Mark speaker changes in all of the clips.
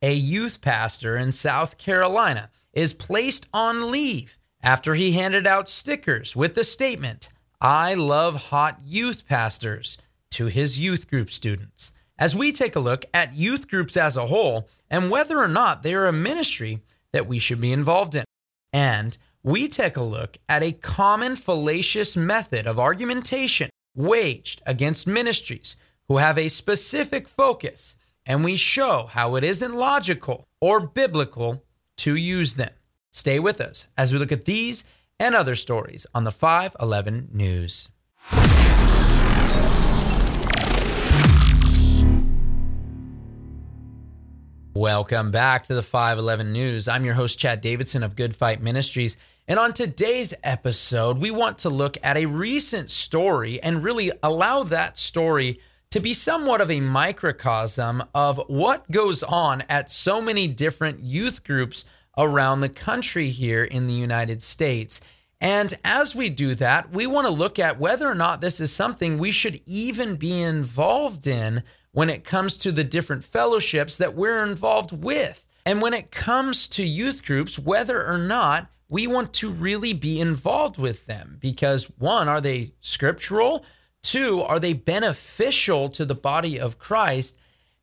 Speaker 1: A youth pastor in South Carolina is placed on leave after he handed out stickers with the statement, I love hot youth pastors, to his youth group students. As we take a look at youth groups as a whole and whether or not they are a ministry that we should be involved in. And we take a look at a common fallacious method of argumentation waged against ministries who have a specific focus, and we show how it isn't logical or biblical to use them. Stay with us as we look at these and other stories on the 511 News. Welcome back to the 511 News. I'm your host, Chad Davidson of Good Fight Ministries. And on today's episode, we want to look at a recent story and really allow that story to be somewhat of a microcosm of what goes on at so many different youth groups around the country here in the United States. And as we do that, we want to look at whether or not this is something we should even be involved in when it comes to the different fellowships that we're involved with. And when it comes to youth groups, whether or not we want to really be involved with them. Because one, are they scriptural? Two, are they beneficial to the body of Christ?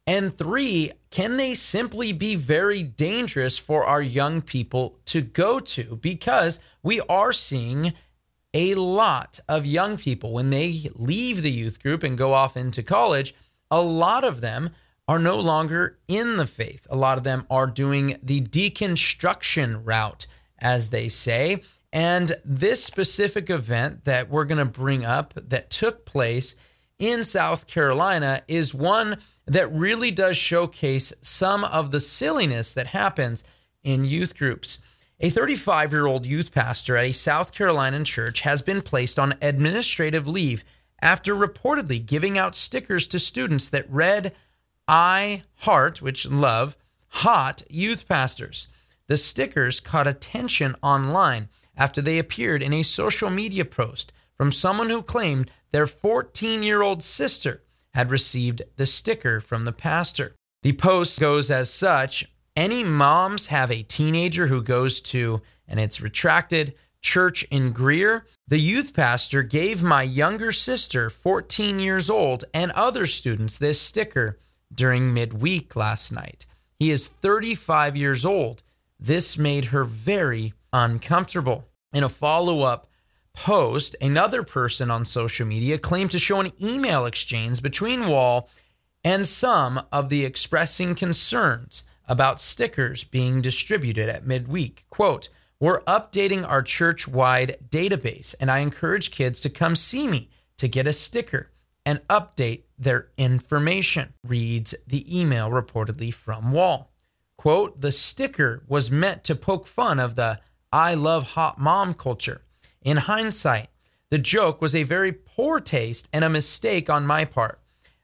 Speaker 1: And three, can they simply be very dangerous for our young people to go to? Because we are seeing a lot of young people when they leave the youth group and go off into college a lot of them are no longer in the faith. A lot of them are doing the deconstruction route, as they say. And this specific event that we're going to bring up that took place in South Carolina is one that really does showcase some of the silliness that happens in youth groups. A 35 year old youth pastor at a South Carolinian church has been placed on administrative leave after reportedly giving out stickers to students that read, I heart, which love, hot youth pastors. The stickers caught attention online after they appeared in a social media post from someone who claimed their 14 year old sister had received the sticker from the pastor. The post goes as such Any moms have a teenager who goes to, and it's retracted, church in Greer, the youth pastor gave my younger sister, 14 years old, and other students this sticker during midweek last night. He is 35 years old. This made her very uncomfortable. In a follow up post, another person on social media claimed to show an email exchange between Wall and some of the expressing concerns about stickers being distributed at midweek. Quote, we're updating our church wide database, and I encourage kids to come see me to get a sticker and update their information, reads the email reportedly from Wall. Quote, the sticker was meant to poke fun of the I love hot mom culture. In hindsight, the joke was a very poor taste and a mistake on my part.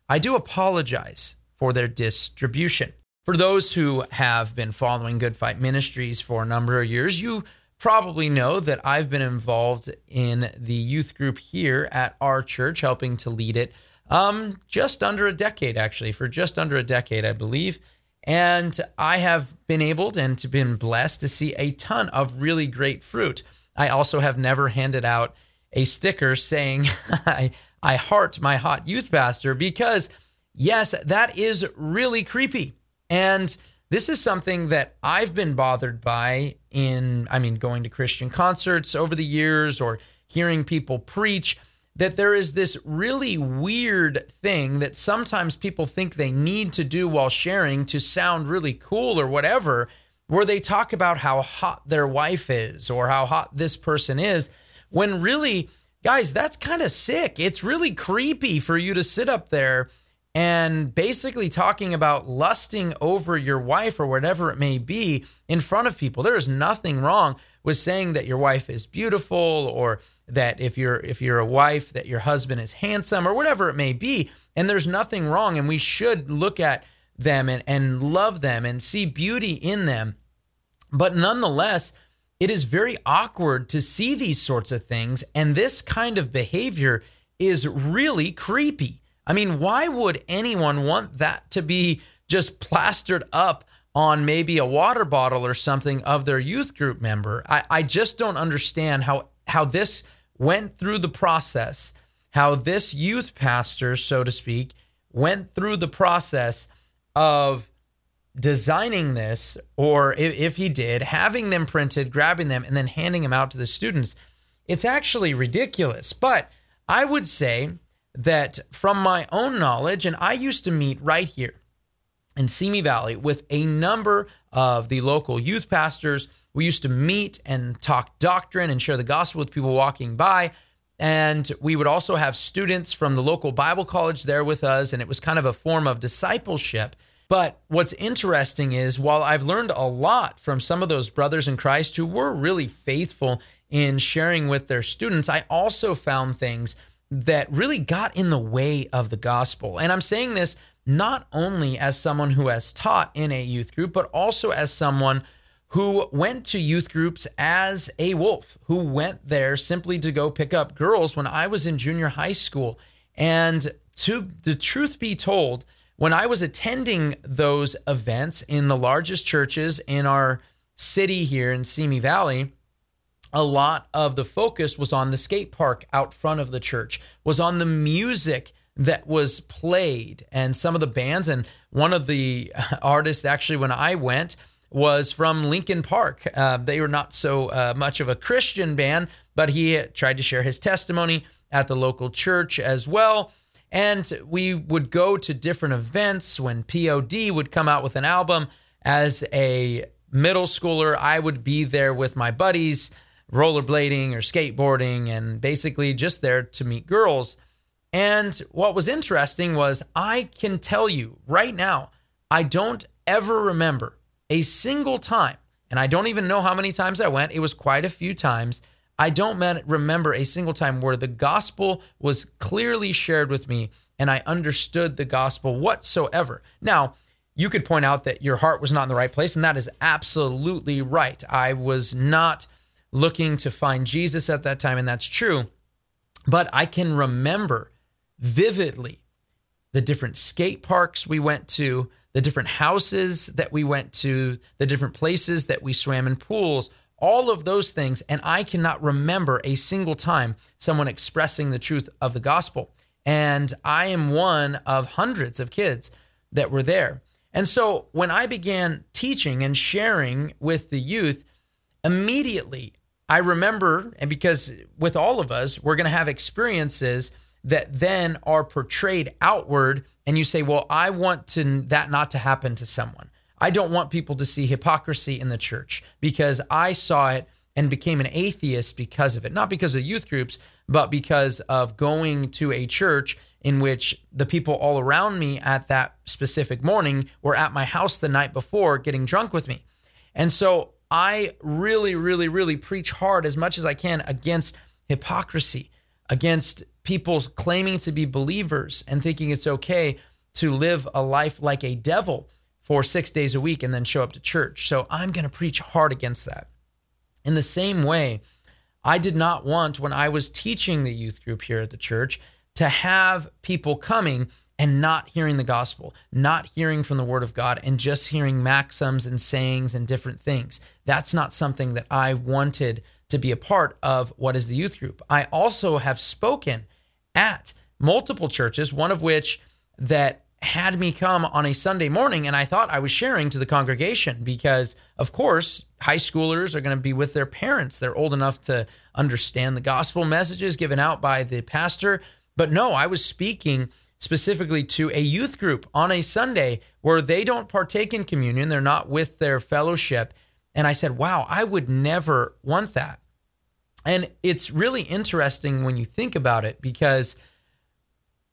Speaker 1: I do apologize for their distribution. For those who have been following Good Fight Ministries for a number of years, you probably know that I've been involved in the youth group here at our church, helping to lead it um, just under a decade, actually, for just under a decade, I believe. And I have been able and to been blessed to see a ton of really great fruit. I also have never handed out a sticker saying I, I heart my hot youth pastor because yes, that is really creepy. And this is something that I've been bothered by in, I mean, going to Christian concerts over the years or hearing people preach. That there is this really weird thing that sometimes people think they need to do while sharing to sound really cool or whatever, where they talk about how hot their wife is or how hot this person is, when really, guys, that's kind of sick. It's really creepy for you to sit up there and basically talking about lusting over your wife or whatever it may be in front of people. There is nothing wrong with saying that your wife is beautiful or that if you're if you're a wife that your husband is handsome or whatever it may be and there's nothing wrong and we should look at them and, and love them and see beauty in them but nonetheless it is very awkward to see these sorts of things and this kind of behavior is really creepy I mean, why would anyone want that to be just plastered up on maybe a water bottle or something of their youth group member. I, I just don't understand how how this went through the process, how this youth pastor, so to speak, went through the process of designing this, or if, if he did, having them printed, grabbing them, and then handing them out to the students. It's actually ridiculous. But I would say that from my own knowledge, and I used to meet right here in Simi Valley with a number of the local youth pastors. We used to meet and talk doctrine and share the gospel with people walking by. And we would also have students from the local Bible college there with us. And it was kind of a form of discipleship. But what's interesting is while I've learned a lot from some of those brothers in Christ who were really faithful in sharing with their students, I also found things that really got in the way of the gospel. And I'm saying this not only as someone who has taught in a youth group, but also as someone who went to youth groups as a wolf, who went there simply to go pick up girls when I was in junior high school. And to the truth be told, when I was attending those events in the largest churches in our city here in Simi Valley, a lot of the focus was on the skate park out front of the church, was on the music that was played and some of the bands. And one of the artists, actually, when I went, was from Linkin Park. Uh, they were not so uh, much of a Christian band, but he tried to share his testimony at the local church as well. And we would go to different events when POD would come out with an album. As a middle schooler, I would be there with my buddies, rollerblading or skateboarding, and basically just there to meet girls. And what was interesting was I can tell you right now, I don't ever remember a single time, and I don't even know how many times I went. It was quite a few times. I don't remember a single time where the gospel was clearly shared with me and I understood the gospel whatsoever. Now, you could point out that your heart was not in the right place, and that is absolutely right. I was not looking to find Jesus at that time, and that's true. But I can remember vividly the different skate parks we went to, the different houses that we went to, the different places that we swam in pools, all of those things. And I cannot remember a single time someone expressing the truth of the gospel. And I am one of hundreds of kids that were there. And so when I began teaching and sharing with the youth, immediately I remember, and because with all of us, we're going to have experiences that then are portrayed outward and you say well i want to that not to happen to someone. I don't want people to see hypocrisy in the church because i saw it and became an atheist because of it. Not because of youth groups but because of going to a church in which the people all around me at that specific morning were at my house the night before getting drunk with me. And so i really really really preach hard as much as i can against hypocrisy against people claiming to be believers and thinking it's okay to live a life like a devil for six days a week and then show up to church. So I'm going to preach hard against that. In the same way, I did not want, when I was teaching the youth group here at the church, to have people coming and not hearing the gospel, not hearing from the word of God, and just hearing maxims and sayings and different things. That's not something that I wanted to be a part of what is the youth group. I also have spoken at multiple churches, one of which that had me come on a Sunday morning and I thought I was sharing to the congregation because of course high schoolers are going to be with their parents. They're old enough to understand the gospel messages given out by the pastor. But no, I was speaking specifically to a youth group on a Sunday where they don't partake in communion, they're not with their fellowship. And I said, "Wow, I would never want that." And it's really interesting when you think about it because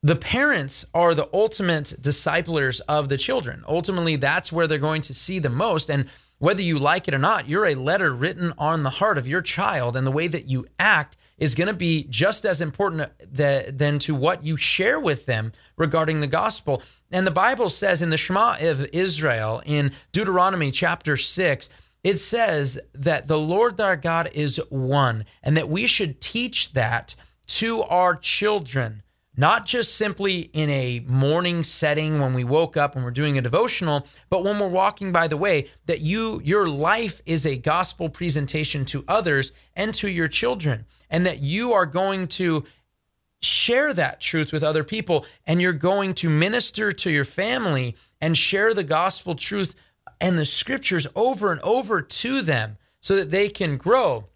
Speaker 1: the parents are the ultimate disciplers of the children. Ultimately, that's where they're going to see the most. And whether you like it or not, you're a letter written on the heart of your child, and the way that you act is going to be just as important that, than to what you share with them regarding the gospel. And the Bible says in the Shema of Israel in Deuteronomy chapter 6, it says that the Lord our God is one and that we should teach that to our children. not just simply in a morning setting when we woke up and we're doing a devotional, but when we're walking by the way, that you your life is a gospel presentation to others and to your children, and that you are going to share that truth with other people and you're going to minister to your family and share the gospel truth and the scriptures over and over to them so that they can grow.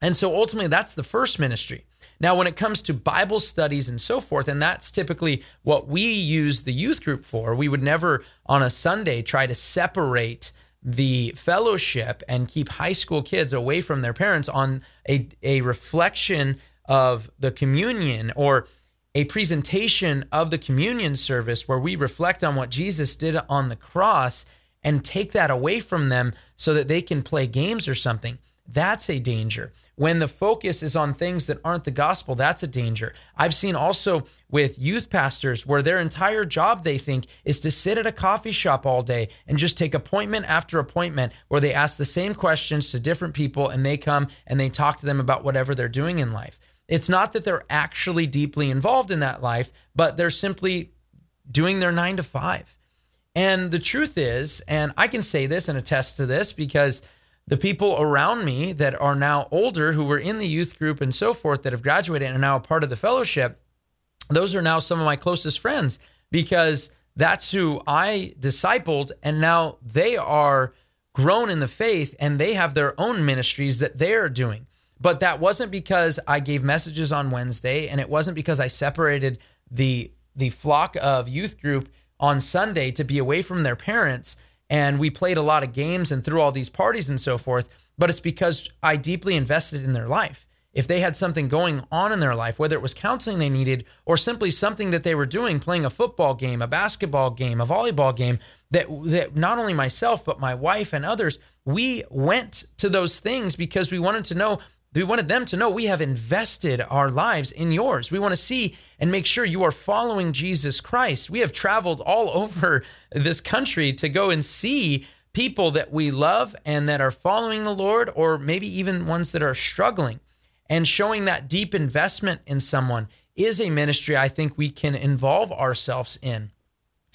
Speaker 1: And so ultimately that's the first ministry. Now, when it comes to Bible studies and so forth, and that's typically what we use the youth group for, we would never on a Sunday try to separate the fellowship and keep high school kids away from their parents on a, a reflection of the communion or a presentation of the communion service where we reflect on what Jesus did on the cross and take that away from them so that they can play games or something. That's a danger. When the focus is on things that aren't the gospel, that's a danger. I've seen also with youth pastors where their entire job, they think, is to sit at a coffee shop all day and just take appointment after appointment where they ask the same questions to different people and they come and they talk to them about whatever they're doing in life. It's not that they're actually deeply involved in that life, but they're simply doing their nine to five. And the truth is, and I can say this and attest to this because the people around me that are now older who were in the youth group and so forth that have graduated and are now a part of the fellowship, those are now some of my closest friends because that's who I discipled. And now they are grown in the faith and they have their own ministries that they're doing. But that wasn't because I gave messages on Wednesday and it wasn't because I separated the the flock of youth group on Sunday to be away from their parents and we played a lot of games and threw all these parties and so forth, but it's because I deeply invested in their life. If they had something going on in their life, whether it was counseling they needed or simply something that they were doing, playing a football game, a basketball game, a volleyball game, that that not only myself but my wife and others, we went to those things because we wanted to know we wanted them to know we have invested our lives in yours. We want to see and make sure you are following Jesus Christ. We have traveled all over this country to go and see people that we love and that are following the Lord, or maybe even ones that are struggling. And showing that deep investment in someone is a ministry I think we can involve ourselves in.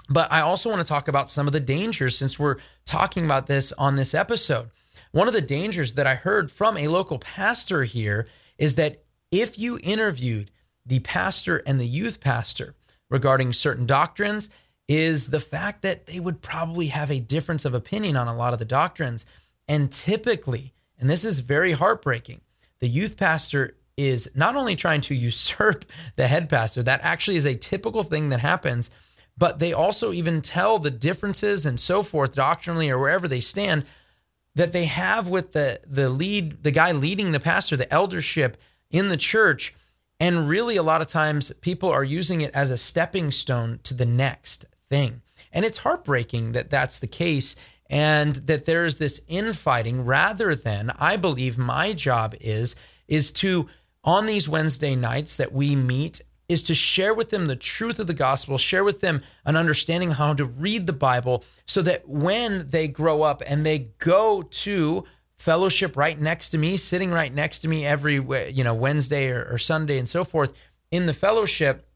Speaker 1: But I also want to talk about some of the dangers since we're talking about this on this episode. One of the dangers that I heard from a local pastor here is that if you interviewed the pastor and the youth pastor regarding certain doctrines, is the fact that they would probably have a difference of opinion on a lot of the doctrines. And typically, and this is very heartbreaking, the youth pastor is not only trying to usurp the head pastor, that actually is a typical thing that happens, but they also even tell the differences and so forth doctrinally or wherever they stand that they have with the the lead the guy leading the pastor the eldership in the church. And really a lot of times people are using it as a stepping stone to the next thing. And it's heartbreaking that that's the case and that there's this infighting rather than i believe my job is is to on these wednesday nights that we meet is to share with them the truth of the gospel, share with them an understanding how to read the Bible so that when they grow up and they go to fellowship right next to me, sitting right next to me every you know Wednesday or, or Sunday and so forth in the fellowship,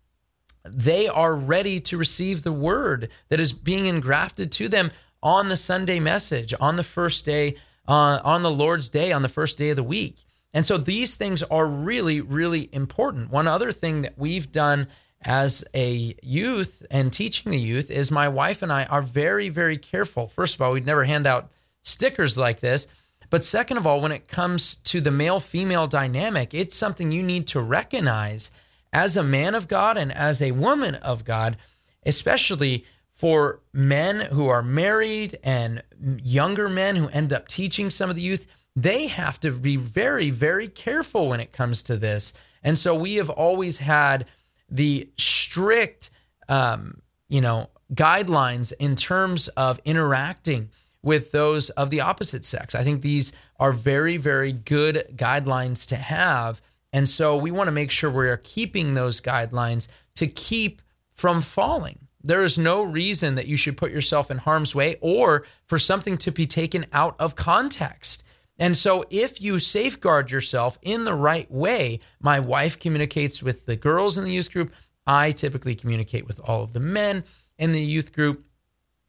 Speaker 1: they are ready to receive the word that is being engrafted to them on the Sunday message, on the first day, uh, on the Lord's day, on the first day of the week. And so these things are really, really important. One other thing that we've done as a youth and teaching the youth is my wife and I are very, very careful. First of all, we'd never hand out stickers like this. But second of all, when it comes to the male female dynamic, it's something you need to recognize as a man of God and as a woman of God, especially for men who are married and younger men who end up teaching some of the youth they have to be very, very careful when it comes to this. And so we have always had the strict, um, you know, guidelines in terms of interacting with those of the opposite sex. I think these are very, very good guidelines to have. And so we want to make sure we're keeping those guidelines to keep from falling. There is no reason that you should put yourself in harm's way or for something to be taken out of context. And so, if you safeguard yourself in the right way, my wife communicates with the girls in the youth group. I typically communicate with all of the men in the youth group.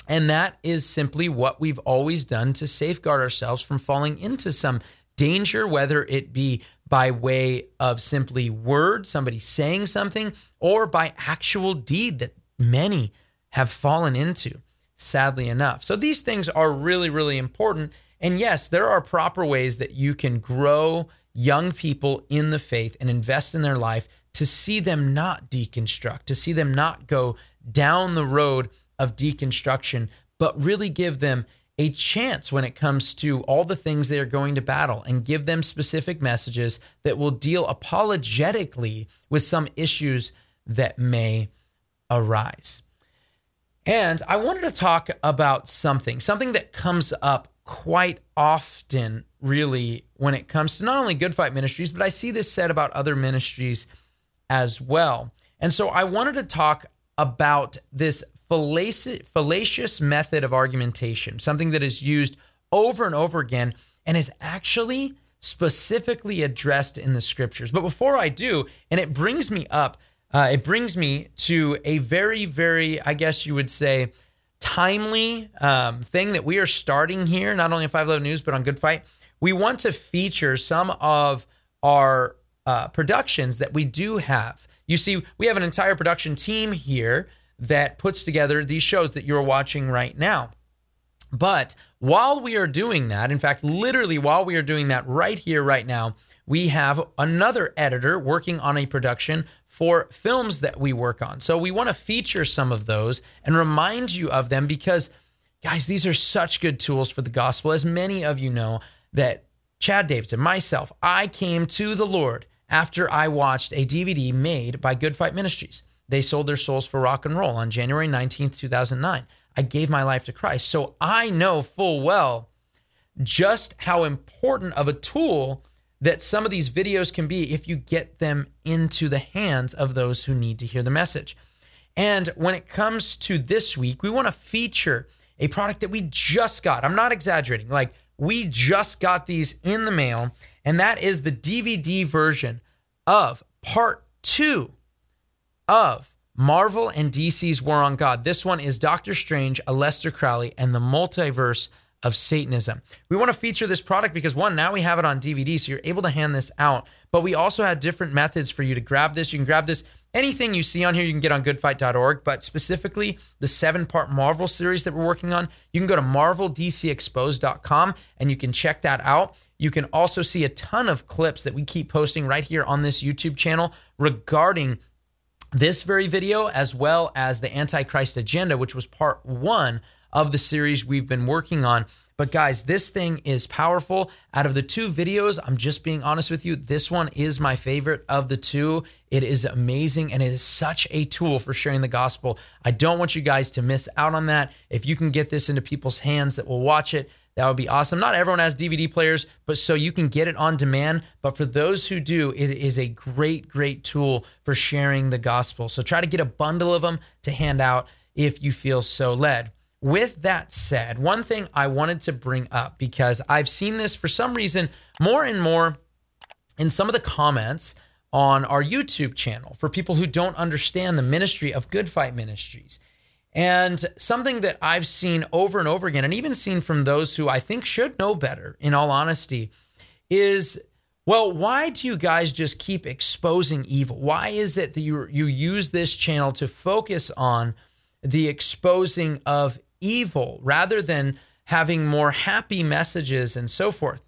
Speaker 1: And that is simply what we've always done to safeguard ourselves from falling into some danger, whether it be by way of simply word, somebody saying something, or by actual deed that many have fallen into, sadly enough. So these things are really, really important. And yes, there are proper ways that you can grow young people in the faith and invest in their life to see them not deconstruct, to see them not go down the road of deconstruction, but really give them a chance when it comes to all the things they are going to battle and give them specific messages that will deal apologetically with some issues that may arise. And I wanted to talk about something, something that comes up quite often, really, when it comes to not only Good Fight Ministries, but I see this said about other ministries as well. And so I wanted to talk about this fallacious, fallacious method of argumentation, something that is used over and over again and is actually specifically addressed in the scriptures. But before I do, and it brings me up, uh, it brings me to a very, very, I guess you would say, timely um, thing that we are starting here, not only on 511 News, but on Good Fight. We want to feature some of our uh, productions that we do have. You see, we have an entire production team here that puts together these shows that you're watching right now. But while we are doing that, in fact, literally while we are doing that right here, right now, we have another editor working on a production for films that we work on. So we want to feature some of those and remind you of them because, guys, these are such good tools for the gospel. As many of you know, that Chad Davidson, myself, I came to the Lord after I watched a DVD made by Good Fight Ministries. They sold their souls for rock and roll on January 19th, 2009. I gave my life to Christ. So I know full well just how important of a tool that some of these videos can be if you get them into the hands of those who need to hear the message. And when it comes to this week, we want to feature a product that we just got. I'm not exaggerating. Like, we just got these in the mail, and that is the DVD version of part two of Marvel and DC's War on God. This one is Doctor Strange, Aleister Crowley, and the Multiverse of Satanism. We want to feature this product because one, now we have it on DVD, so you're able to hand this out. But we also have different methods for you to grab this. You can grab this. Anything you see on here, you can get on goodfight.org, but specifically the seven part Marvel series that we're working on, you can go to marveldcexposed.com and you can check that out. You can also see a ton of clips that we keep posting right here on this YouTube channel regarding this very video, as well as the Antichrist Agenda, which was part one of the series we've been working on. But guys, this thing is powerful. Out of the two videos, I'm just being honest with you, this one is my favorite of the two. It is amazing and it is such a tool for sharing the gospel. I don't want you guys to miss out on that. If you can get this into people's hands that will watch it, that would be awesome. Not everyone has DVD players, but so you can get it on demand. But for those who do, it is a great, great tool for sharing the gospel. So try to get a bundle of them to hand out if you feel so led. With that said, one thing I wanted to bring up because I've seen this for some reason more and more in some of the comments on our YouTube channel for people who don't understand the ministry of Good Fight Ministries. And something that I've seen over and over again, and even seen from those who I think should know better, in all honesty, is well, why do you guys just keep exposing evil? Why is it that you, you use this channel to focus on the exposing of evil rather than having more happy messages and so forth?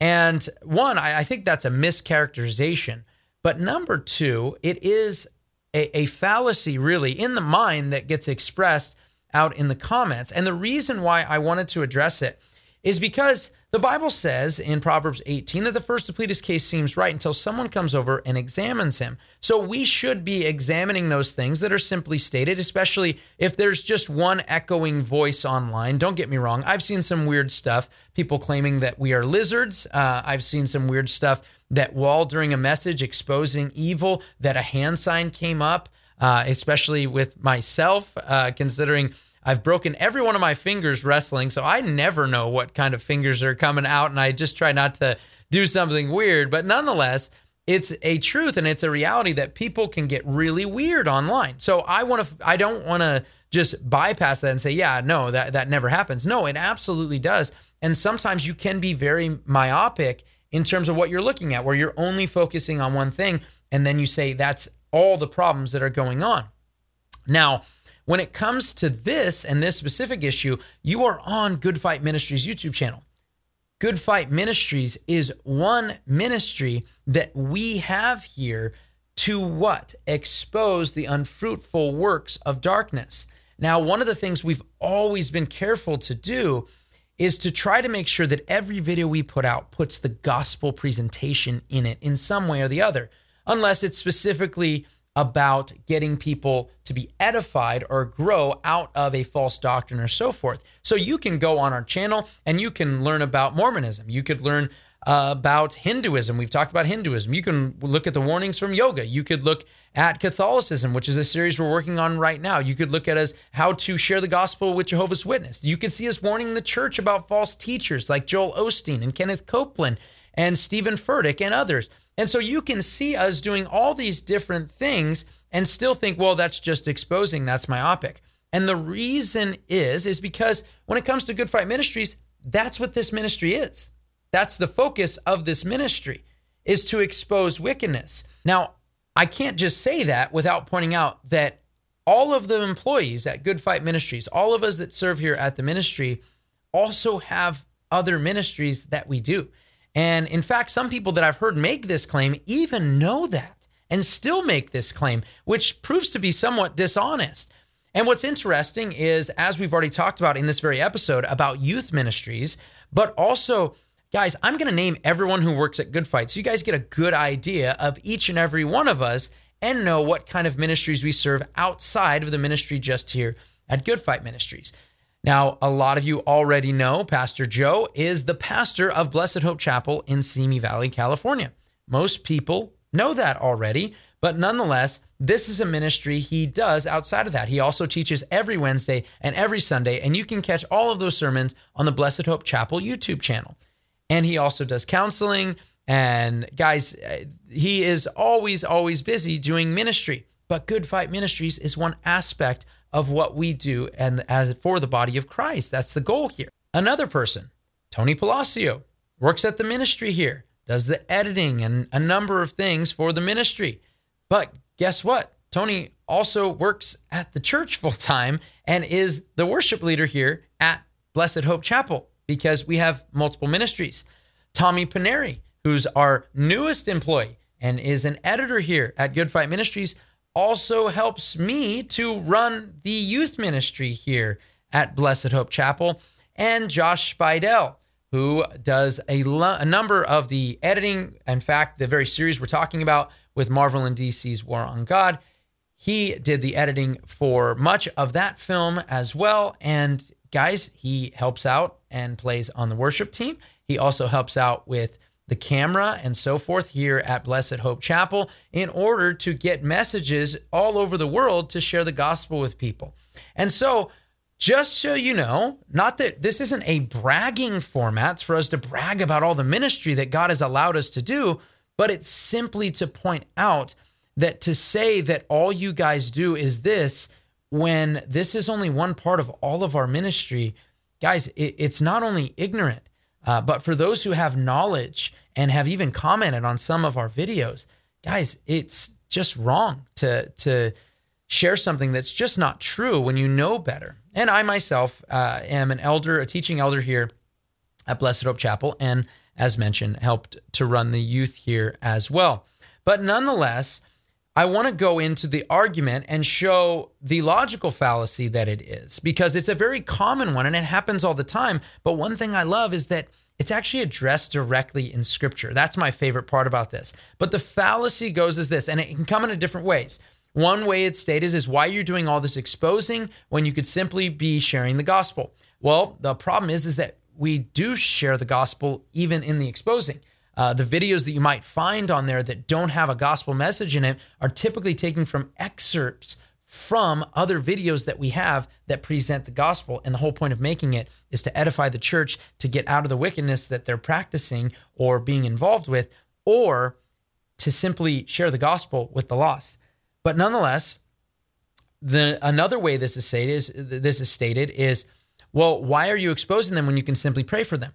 Speaker 1: And one, I, I think that's a mischaracterization. But number two, it is a, a fallacy really in the mind that gets expressed out in the comments. And the reason why I wanted to address it is because the Bible says in Proverbs 18 that the first to plead his case seems right until someone comes over and examines him. So we should be examining those things that are simply stated, especially if there's just one echoing voice online. Don't get me wrong. I've seen some weird stuff, people claiming that we are lizards. Uh, I've seen some weird stuff that while during a message exposing evil, that a hand sign came up, uh, especially with myself, uh, considering I've broken every one of my fingers wrestling, so I never know what kind of fingers are coming out, and I just try not to do something weird. But nonetheless, it's a truth and it's a reality that people can get really weird online. So I want to I don't want to just bypass that and say, yeah, no, that that never happens. No, it absolutely does. And sometimes you can be very myopic in terms of what you're looking at, where you're only focusing on one thing, and then you say that's all the problems that are going on. Now, when it comes to this and this specific issue, you are on Good Fight Ministries YouTube channel. Good Fight Ministries is one ministry that we have here to what? Expose the unfruitful works of darkness. Now, one of the things we've always been careful to do is to try to make sure that every video we put out puts the gospel presentation in it in some way or the other, unless it's specifically about getting people to be edified or grow out of a false doctrine or so forth. So you can go on our channel and you can learn about Mormonism. You could learn uh, about Hinduism. We've talked about Hinduism. You can look at the warnings from yoga. You could look at Catholicism, which is a series we're working on right now. You could look at us how to share the gospel with Jehovah's Witness. You could see us warning the church about false teachers like Joel Osteen and Kenneth Copeland and Steven Furtick and others. And so you can see us doing all these different things and still think, well, that's just exposing, that's myopic. And the reason is is because when it comes to Good Fight Ministries, that's what this ministry is. That's the focus of this ministry is to expose wickedness. Now, I can't just say that without pointing out that all of the employees at Good Fight Ministries, all of us that serve here at the ministry, also have other ministries that we do. And in fact, some people that I've heard make this claim even know that and still make this claim, which proves to be somewhat dishonest. And what's interesting is, as we've already talked about in this very episode about youth ministries, but also Guys, I'm going to name everyone who works at Good Fight so you guys get a good idea of each and every one of us and know what kind of ministries we serve outside of the ministry just here at Good Fight Ministries. Now, a lot of you already know Pastor Joe is the pastor of Blessed Hope Chapel in Simi Valley, California. Most people know that already, but nonetheless, this is a ministry he does outside of that. He also teaches every Wednesday and every Sunday, and you can catch all of those sermons on the Blessed Hope Chapel YouTube channel and he also does counseling. And guys, uh, he is always, always busy doing ministry. But Good Fight Ministries is one aspect of what we do and as for the body of Christ. That's the goal here. Another person, Tony Palacio, works at the ministry here, does the editing and a number of things for the ministry. But guess what? Tony also works at the church full time and is the worship leader here at Blessed Hope Chapel because we have multiple ministries. Tommy Paneri, who's our newest employee and is an editor here at Good Fight Ministries, also helps me to run the youth ministry here at Blessed Hope Chapel. And Josh Spidel, who does a, lo- a number of the editing. In fact, the very series we're talking about with Marvel and DC's War on God. He did the editing for much of that film as well. And guys, he helps out and plays on the worship team. He also helps out with the camera and so forth here at Blessed Hope Chapel in order to get messages all over the world to share the gospel with people. And so, just so you know, not that this isn't a bragging format for us to brag about all the ministry that God has allowed us to do, but it's simply to point out that to say that all you guys do is this when this is only one part of all of our ministry, guys, it, it's not only ignorant, uh, but for those who have knowledge and have even commented on some of our videos, guys, it's just wrong to to share something that's just not true when you know better. And I myself uh, am an elder, a teaching elder here at Blessed Hope Chapel, and as mentioned, helped to run the youth here as well. But nonetheless, I want to go into the argument and show the logical fallacy that it is because it's a very common one and it happens all the time. But one thing I love is that it's actually addressed directly in scripture. That's my favorite part about this. But the fallacy goes as this, and it can come in a different ways. One way it's stated is why you're doing all this exposing when you could simply be sharing the gospel. Well, the problem is is that we do share the gospel even in the exposing. Uh, the videos that you might find on there that don't have a gospel message in it are typically taken from excerpts from other videos that we have that present the gospel. And the whole point of making it is to edify the church to get out of the wickedness that they're practicing or being involved with, or to simply share the gospel with the lost. But nonetheless, the another way this is stated is this is stated is well, why are you exposing them when you can simply pray for them?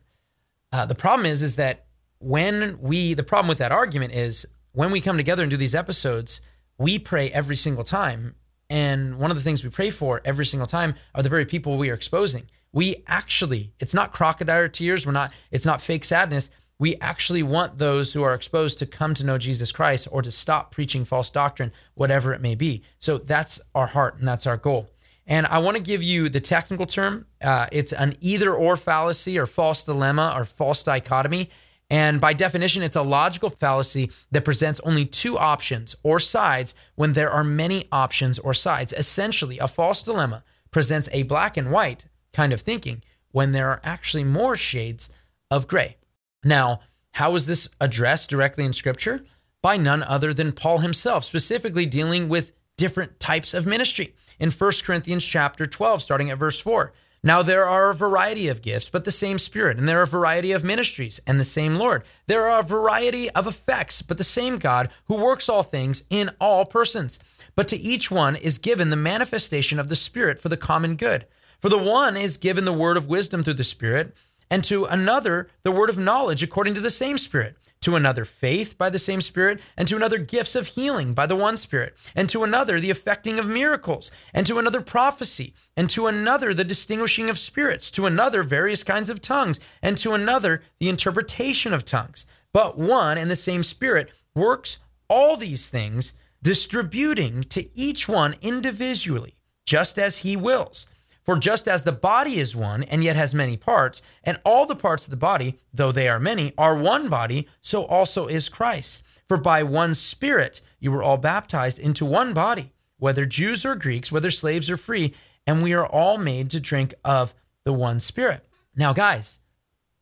Speaker 1: Uh, the problem is is that when we the problem with that argument is when we come together and do these episodes, we pray every single time. And one of the things we pray for every single time are the very people we are exposing. We actually, it's not crocodile tears. We're not, it's not fake sadness. We actually want those who are exposed to come to know Jesus Christ or to stop preaching false doctrine, whatever it may be. So that's our heart and that's our goal. And I want to give you the technical term. Uh, it's an either or fallacy or false dilemma or false dichotomy. And by definition, it's a logical fallacy that presents only two options or sides when there are many options or sides. Essentially, a false dilemma presents a black and white kind of thinking when there are actually more shades of gray. Now, how is this addressed directly in scripture? By none other than Paul himself, specifically dealing with different types of ministry. In 1 Corinthians chapter 12, starting at verse 4, now there are a variety of gifts, but the same Spirit, and there are a variety of ministries, and the same Lord. There are a variety of effects, but the same God who works all things in all persons. But to each one is given the manifestation of the Spirit for the common good. For the one is given the word of wisdom through the Spirit, and to another the word of knowledge according to the same Spirit to another faith by the same Spirit, and to another gifts of healing by the one Spirit, and to another the effecting of miracles, and to another prophecy, and to another the distinguishing of spirits, to another various kinds of tongues, and to another the interpretation of tongues. But one and the same Spirit works all these things, distributing to each one individually, just as he wills. For just as the body is one and yet has many parts, and all the parts of the body, though they are many, are one body, so also is Christ. For by one Spirit you were all baptized into one body, whether Jews or Greeks, whether slaves or free, and we are all made to drink of the one Spirit. Now, guys,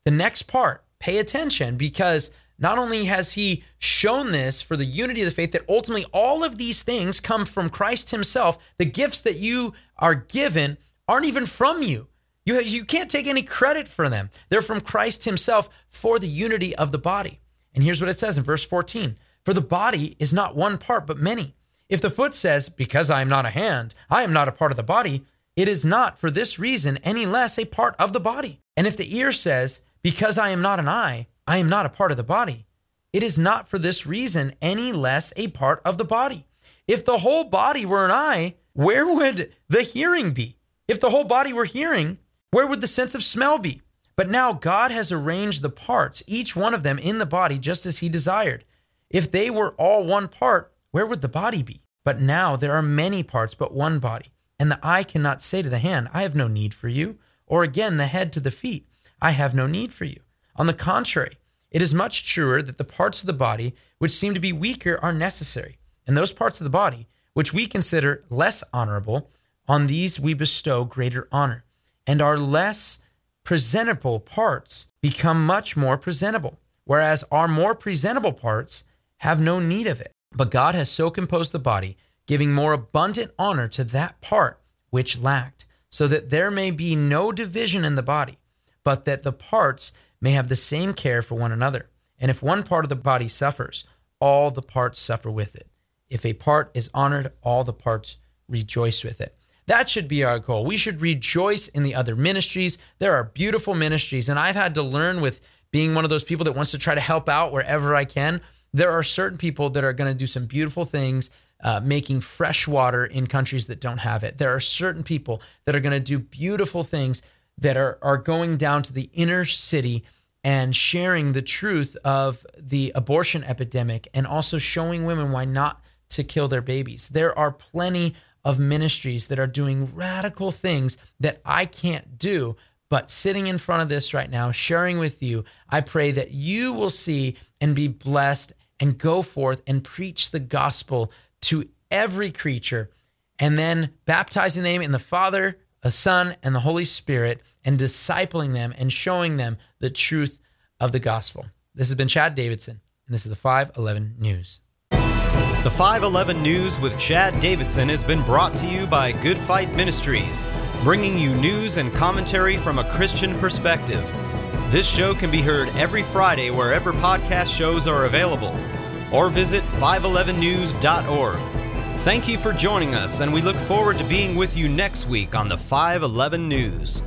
Speaker 1: the next part, pay attention because not only has he shown this for the unity of the faith, that ultimately all of these things come from Christ himself, the gifts that you are given aren't even from you. You, you can't take any credit for them. They're from Christ Himself for the unity of the body. And here's what it says in verse 14 For the body is not one part, but many. If the foot says, Because I am not a hand, I am not a part of the body, it is not for this reason any less a part of the body. And if the ear says, Because I am not an eye, I am not a part of the body, it is not for this reason any less a part of the body. If the whole body were an eye, where would the hearing be? If the whole body were hearing, where would the sense of smell be? But now God has arranged the parts, each one of them in the body, just as He desired. If they were all one part, where would the body be? But now there are many parts, but one body. And the eye cannot say to the hand, I have no need for you, or again the head to the feet, I have no need for you. On the contrary, it is much truer that the parts of the body which seem to be weaker are necessary, and those parts of the body which we consider less honorable on these we bestow greater honor, and our less presentable parts become much more presentable, whereas our more presentable parts have no need of it. But God has so composed the body, giving more abundant honor to that part which lacked, so that there may be no division in the body, but that the parts may have the same care for one another. And if one part of the body suffers, all the parts suffer with it. If a part is honored, all the parts rejoice with it. That should be our goal. We should rejoice in the other ministries. There are beautiful ministries, and I've had to learn with being one of those people that wants to try to help out wherever I can. There are certain people that are going to do some beautiful things, uh, making fresh water in countries that don't have it. There are certain people that are going to do beautiful things that are, are going down to the inner city and sharing the truth of the abortion epidemic and also showing women why not to kill their babies. There are plenty of ministries that are doing radical things that I can't do. But sitting in front of this right now, sharing with you, I pray that you will see and be blessed and go forth and preach the gospel to every creature and then baptizing them in the Father, the Son, and the Holy Spirit and discipling them and showing them the truth of the gospel. This has been Chad Davidson, and this is the 511 News.
Speaker 2: The 511 News with Chad Davidson has been brought to you by Good Fight Ministries, bringing you news and commentary from a Christian perspective. This show can be heard every Friday wherever podcast shows are available, or visit 511news.org. Thank you for joining us, and we look forward to being with you next week on the 511 News.